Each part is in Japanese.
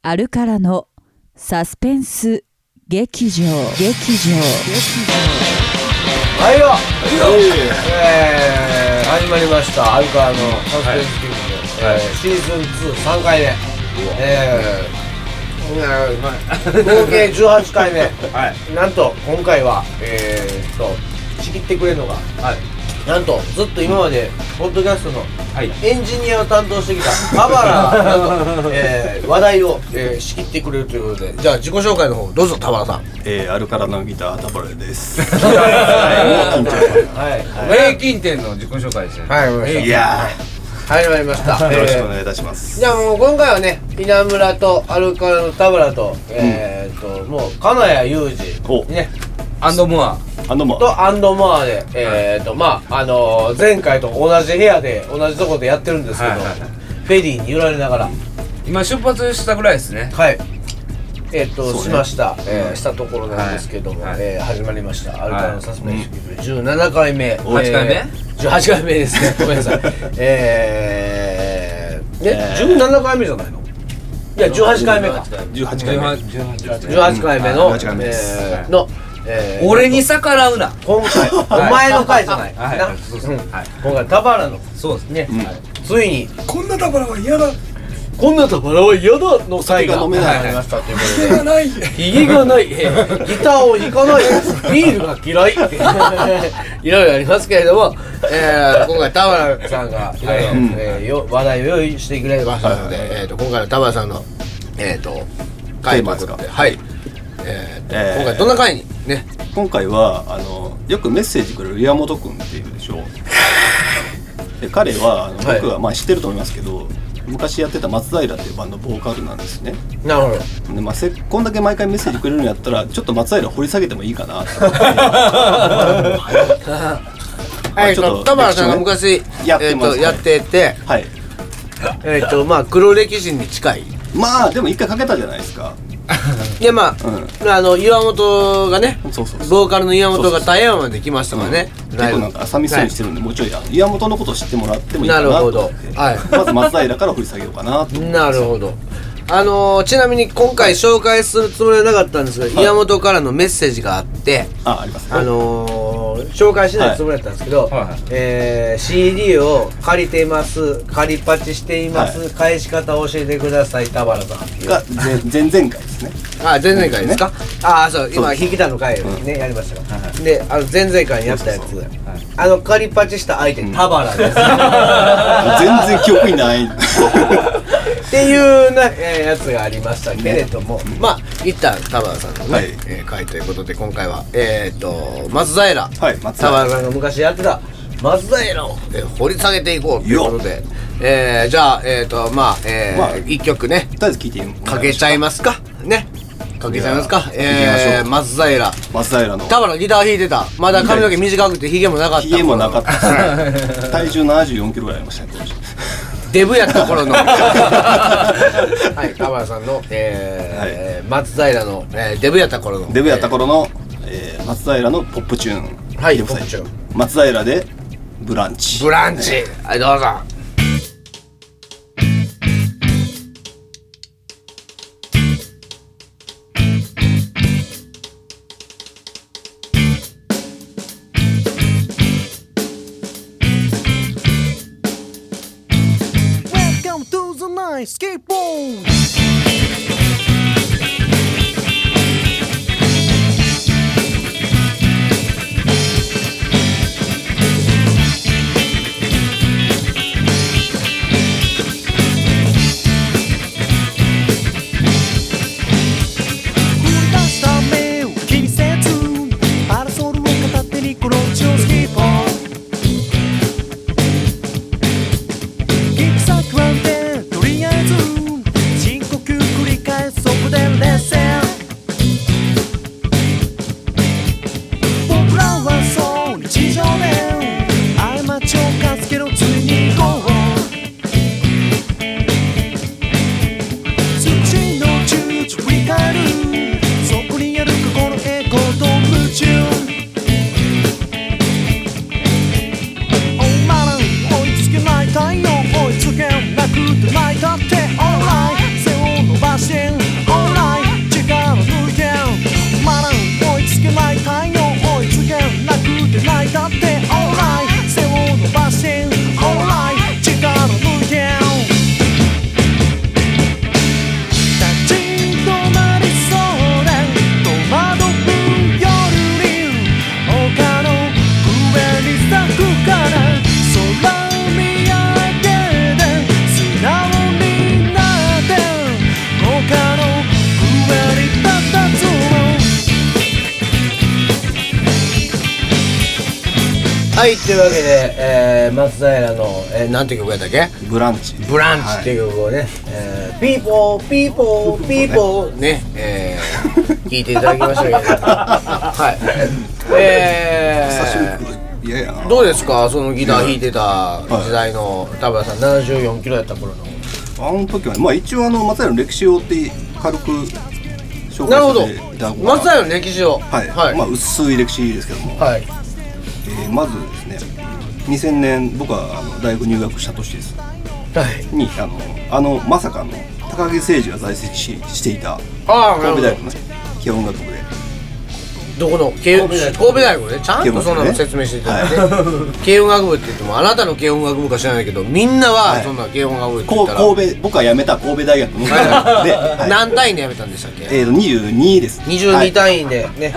あるからのサスペンス劇場。劇場。はい。よ、えー、始まりました。アルカのサスペンス劇場、はいえーシーズン23回目。えー、合計18回目はい。なんと今回はえー、っと仕切ってくれるのが。はいなんとずっと今までポッドキャストのはい。エンジニアを担当してきた田原がなんと、えー、話題を、えー、仕切ってくれるということで。じゃあ自己紹介の方どうぞ田原さん。えー、アルカラのギタータバレです。はい。平均点の自己紹介ですね。はい、はい、いや始まりました。ー、よろしくおえ願いいたします。ーじゃあもう今回はね、稲村とアルカラの田原と、えーっと、もう金谷裕お二、ね、アンドモアあのもとアンドモアで、えーっと、まあ、あのー、前回と同じ部屋で、同じところでやってるんですけど、はいはいはい。フェリーに揺られながら、今出発したぐらいですね。はい。えーっと、そうね。しました、えー。したところなんですけども、はい。はい。えー始まりました、アルカラのサスペンス劇場17回目。8回目？えー ?18 回目ですね。ごめんなさい。えー、え、えー。17回目じゃないの？いや、18回目か。18回目。18回目の、18回目です。えーの、えー俺に逆らうな。今回、お前の回じゃない。はい。な。そうそううんはい。今回、田原の、そうですね。ね、ついに、こんなタバラは嫌だ。こんな田原は嫌だ。の回が飲めない。ありましたとい。うことで。ない。ひげがない、えーギターを弾かない、ビールが嫌いって。いろいろありますけれども、えー、今回田原さんがい。ろいろ、うん。えーよ話題を用意してくれましたので、えー、と今回の田原さんの、えー、と回ということで、テーマですか。はい、えーとえー今回どんな回にね、今回はあのよくメッセージくれる岩本くんっているでしょう。で彼はあのはい僕はまあ知ってると思いますけど。昔やってた松平っていうバンドボーカルなんですねなるほど。で、まあ、せこんだけ毎回メッセージくれるんやったらちょっと松平掘り下げてもいいかなと思って はい、ちょっと田原さんが昔えー、やってやってて、はいえー、とまあ黒歴史に近い。まあでも一回かけたじゃないですか でまあ、あの岩本がねそうそうそう。ボーカルの岩本が台湾まで来ましたからね、結構なんか寂しそうにしてるんで、もうちょい岩本のことを知ってもらってもいいかなと思って。なるほど。はい。まず松平から掘り下げようかなと。なるほど。あのー、ちなみに今回紹介するつもりはなかったんですが、い。岩本からのメッセージがあってあありますね。あのー、紹介しないつもりだったんですけど、はい。はいえー CD を借りています借りっぱちしています、はい。返し方を教えてください田原さんが前前々回ですね。あ前々回ですか、ああそう今引きたの回をね、やりましたよ、はいはい。であの前々回にやったやつ。あの借りっぱちした相手、うん。田原です。全然記憶にない っていうな、えーやつがありましたけれども、まあ一旦田原さんのね、はい。えー回ということで今回はえっ、と松平、はい松田原平さんが昔やってた松平を、えー掘り下げていこうということで、えーじゃあえっ、とまあ、えーまあ一曲ねとりあえず聞いてみかけちゃいますか。ね。かけちゃいますか。えー、松平。松平の。田原ギター弾いてた。まだ髪の毛短くてヒゲもなかった。ひげもなかった体重74キロぐらいありましたねデブやった頃の。はい田原さんの、えー松平の、えーデブやった頃の。デブやった頃の、えー松平のポップチューン。はいポップチューン。松平でブランチ。ブランチ。はいどうぞはいというわけで、えー、松平の、えー、なんて曲やったっけ？ブランチ。ブランチっていう曲をね、えー、ピーポーピーポーピーポーね、えー、聞いていただきましたけど。はい。えー、ぶり。いやいや。などうですか？そのギター弾いてた時代の田村さん。74キロやった頃の。あの時はねまあ一応あの松平の歴史を追って軽く紹なるほど介させていただこうかな松平の歴史を。はい、はい、まあ薄い歴史ですけども、はい。えーまずですね2000年僕はあの大学入学した年です。はい。にあのあのまさかの高木誠二が在籍ししていた神戸大学のね基本学部で。どこの慶神戸大学。ね。ちゃんとそんなの説明していただいて、慶音楽部って言ってもあなたの慶音楽部か知らないけどみんなははい。そんな慶音楽部って言ったら、神戸僕は辞めた神戸大学ので、はい。何単位で辞めたんでしたっけ、えーと22です。22単位でね、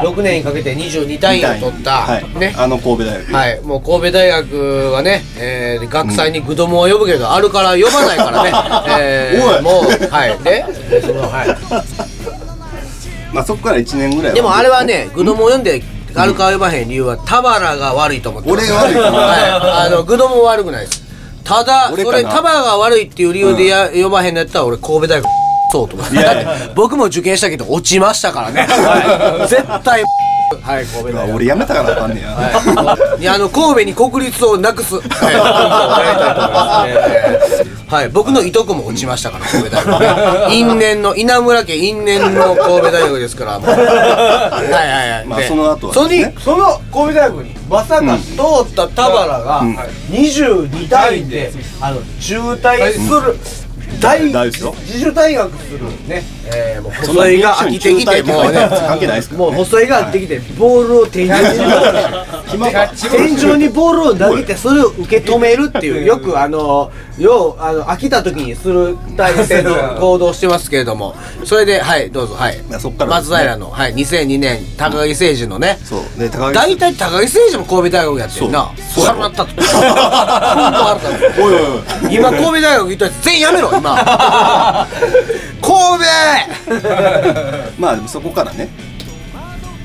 6年かけて22単位を取った、はい、ね。あの神戸大学。はい、もう神戸大学はね、えー、学祭にグドモを呼ぶけど、あるから呼ばないからね、えー、もう、はい、で、でそのはい、まあそこから1年ぐらいは。でもあれはね、グドモを読んで、あるか呼ばへん理由は、田原が悪いと思って俺が悪いはい、あの、グドモ悪くないです。ただ、それ、田原が悪いっていう理由でや、呼ばへんのやったら、俺、神戸大学、そうと思って。だって、僕も受験したけど、落ちましたからね。はい。絶対、はい、神戸大学。俺辞めたからあかんねや、はい、いやあの神戸に国立をなくす、はい、僕のいとこも落ちましたから神戸大学。ね因縁の稲村家因縁の神戸大学ですから。もうはいはいはい。でまあその後はね。にその神戸大学にまさか通った田原がうん22単位であの中退する大大ですよ。自主退学するね、えー、もう細いが飽きてきてもうね関係ないですもう細いが飽きてきてボールを天井に天井にボールを投げてそれを受け止めるっていうよくあのようあの飽きた時にする体制の行動をしてますけれども。それではいどうぞ。はい。そっから。ね松平の、はい、2002年高木誠二のね。そう。で高木大体高木誠二も神戸大学やってるな。そう。そうやったとおいおいおい。今神戸大学行ったやつ全員やめろ今。神 まあでもそこからね、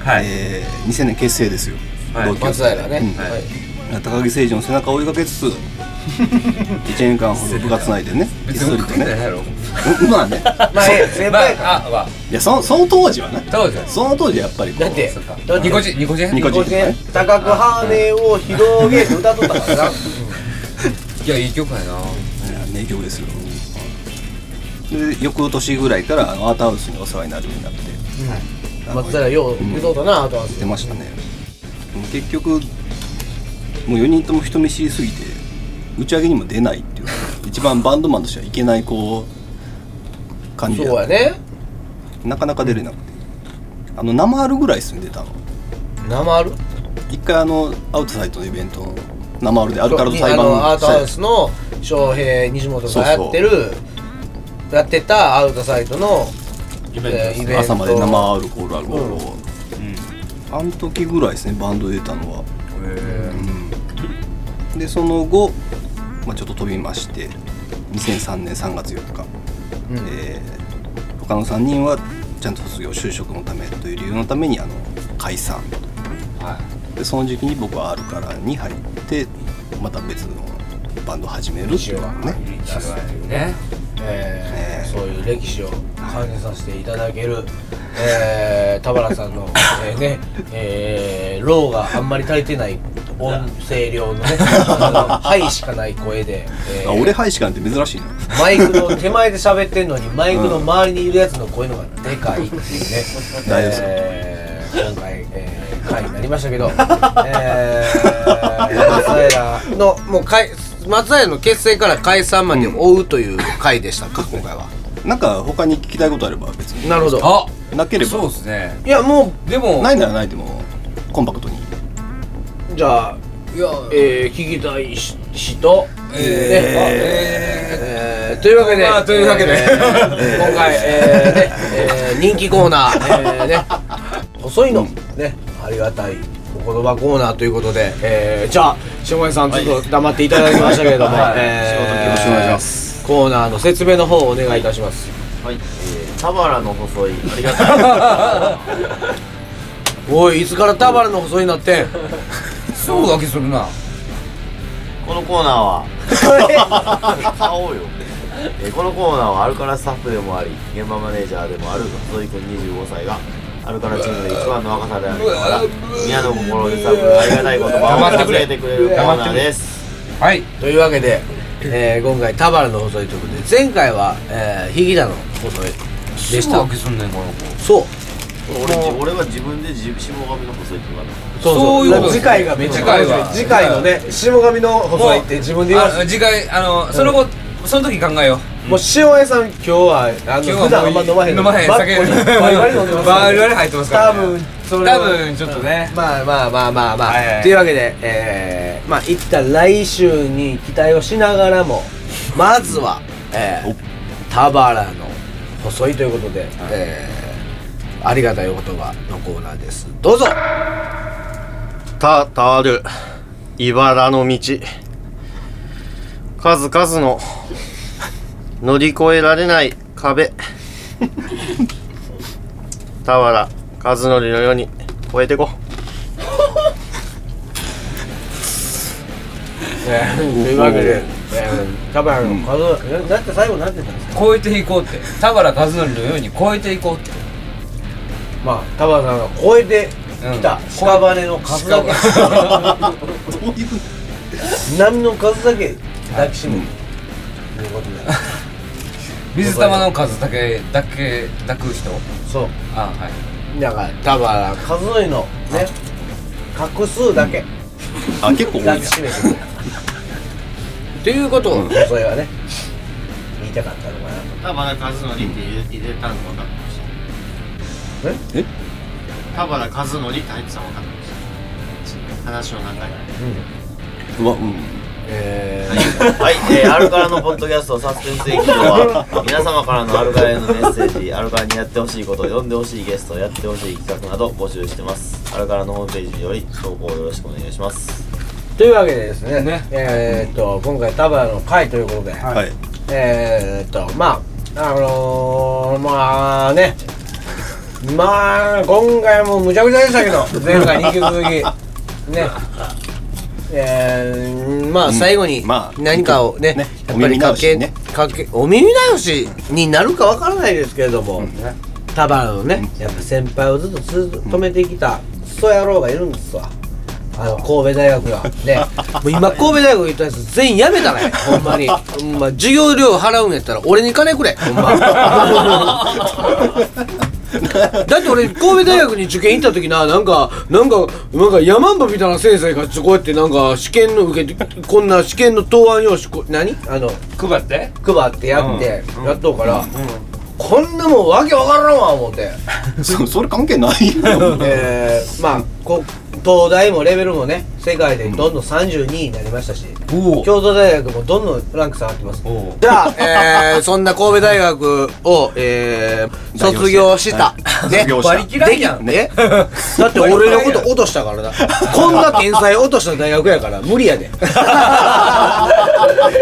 はい。えー、2000年結成ですよ、はい。松平ね、うん。はい。高木誠二の背中を追いかけつつ 1年間ほど部活内でねひっそりとね。まあね。まあええ先ま輩やかいやそのその当時はね。そうじゃんその当時はやっぱりこう。だってニコチニコチニコチこれね。高く羽を広げて歌っとったから。な いやいい曲やな。名曲ですよ。で翌年ぐらいからあのアートハウスにお世話になるようになって。松平よう言うとったなあとは出ましたね。結局もう4人とも人見知りすぎて打ち上げにも出ないっていう。一番バンドマンとしてはいけないこう感じでそうやね。なかなか出れなくて。あの生あるぐらい住んでたの。生ある一回あのアウトサイトのイベントの生あるでアルカルと裁あのアートハウ判スの翔平西本がやってるやってたアウトサイトのイベント朝まで生アルコールアルコールを、あの時ぐらいですねバンドで出たのは、うん。でその後、まあ、ちょっと飛びまして2003年3月4日、うん。えー他の3人はちゃんと卒業就職のためという理由のためにあの解散。でその時期に僕は R からに入ってまた別のバンドを始めるっていうのね。ね。えーそういう歴史を感じさせていただける、えー、田原さんの、えーねえー、ローがあんまり足りてない音声量のね あのはいしかない声で、えー。あ俺ハイシカンって珍しいな。マイクの手前で喋ってんのにマイクの周りにいるやつの声の方がでかいっていうね、大丈夫ですえー今回、えー、回になりましたけど、えー、松平のもう回松平の結成から解散まで追うという回でしたか、今回は。なんか他に聞きたいことあれば別に。なるほど。あなければ。そうですね。いやもでもないならないでもコンパクトに。うじゃあいや。えー、聞きたいし人、ええー。というわけで、まあというわけで。えー今回、えーねえー人気コーナー、えーね、細いの、ね、ありがたいお言葉コーナーということで、えーじゃあ下森さんちょっと黙っていただきましたけれども、はい。えーよろしくお願いします。コーナーの説明の方をお願いいたします。はい、えー、田原の細い。ありがたいおいいつから田原の細いになってん？すぐ浮気するな。このコーナーは。買おうよ。えーこのコーナーはアルカラスタッフでもあり現場マネージャーでもある細井君25歳がアルカラチームで一番の若さであるから宮の心を揺さぶるありがたい言葉を助けてくれ。るコーナーです。はい。というわけで、えー今回田原の細いということで前回は、えー、ひぎだの細いでした。そう俺俺は自分で自下髪の細いって言われそうそう。いうこと。次回がめっちゃ次回は。次回のね下髪の細いって自分で言わせあ次回あのその後その時考えよう。もう塩江さん今日はあの普段あんま飲まへん飲まへん。酒。バリバリ飲んでますバリバリ入ってますからね。多分それは。多分ちょっとね。まあまあまあまあまあ、はいはいというわけでえー、まあ一旦来週に期待をしながらもまずはえー、田原の細いということで、えー、ありがたいお言葉のコーナーです。どうぞ。たたる茨の道。数々の乗り越えられない壁。田原和則のように越えてこ。えー、というわけで、えー、田原のだって最後なんて言ったんですか？超えていこうって。田原和則のように超えていこうってまあ田原さんが超えてきた屍の数だけ、波の数だけ抱きしめる。ということで。水玉の数だけだけ抱く人。そう。あはい。だから田原数えのね画数だけあ結構多い。な抱きしめてくれる。ということ。をそれはね言いたかったのかな田原和則って入れたの分かったしえ？え？田原和則って入ってたの分かった話の中に。うわうん。えはい、えー、アルカラのポッドキャストサスペンス劇場は皆様からのアルカラへのメッセージアルカラにやってほしいこと呼んでほしいゲストやってほしい企画など募集してます。アルカラのホームページにより投稿よろしくお願いします。ー、というわけでですねね。えー、っと今回田原の会ということで、はい。えー、っとまああのー、まあねまあ今回もむちゃくちゃでしたけど 前回に引き続き。ね。えー、まあ最後にまあ何かをね,、ね。やっぱりかけね。かけお耳直しになるかわからないですけれども、田原のね、やっぱ先輩をずっとずっと止めてきたクソ野郎がいるんですわ。あの神戸大学が。ね。もう今神戸大学行ったやつ全員辞めたね。ほんまに。ほんま授業料払うんやったら俺に金くれほんま だって俺神戸大学に受験行った時ななんかなんかなんか山んばみたいな先生がこうやってなんか試験の受けてこんな試験の答案用紙こ何？あの配って？配ってやって、やっとうから、こんなもんわけわからんわ思って。そそれ関係ないよ。えー、まあこ東大もレベルもね世界でどんどん32位になりましたし、京都大学もどんどんランク下がってます。じゃあ、えー、そんな神戸大学を、えー、卒業した、ね。卒業した。バリ嫌いやん。ね。だって俺のこと落としたからな。こんな天才落とした大学やから無理やで。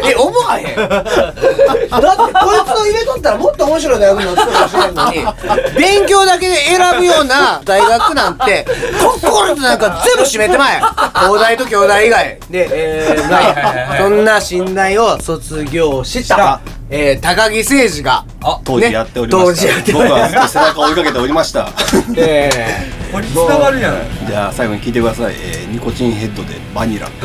え思わへん。だってこいつを入れとったらもっと面白い大学になってたかもしれんのに勉強だけで選ぶような大学なんて心となんか全部閉めてまえ。東大と京大以外。で、えーはいはいはいはいそんな信頼を卒業した、えー、高木誠二があ当時やっておりま当時した、やっておりま僕はずっと背中を追いかけておりました。えこれ伝わるやない。じゃあ最後に聞いてください、えーニコチンヘッドでバニラ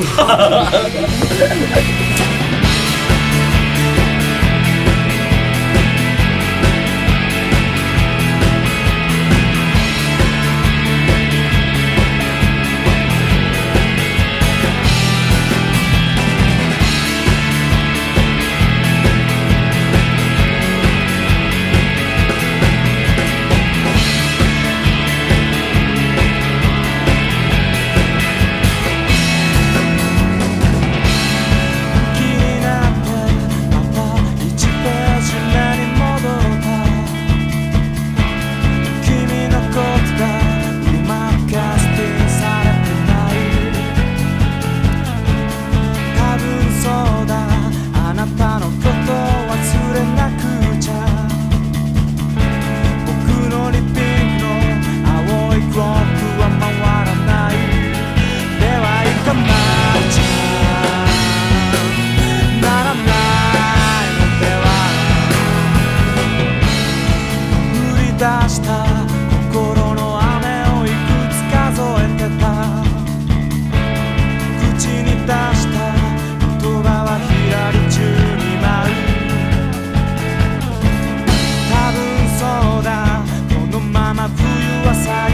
outside.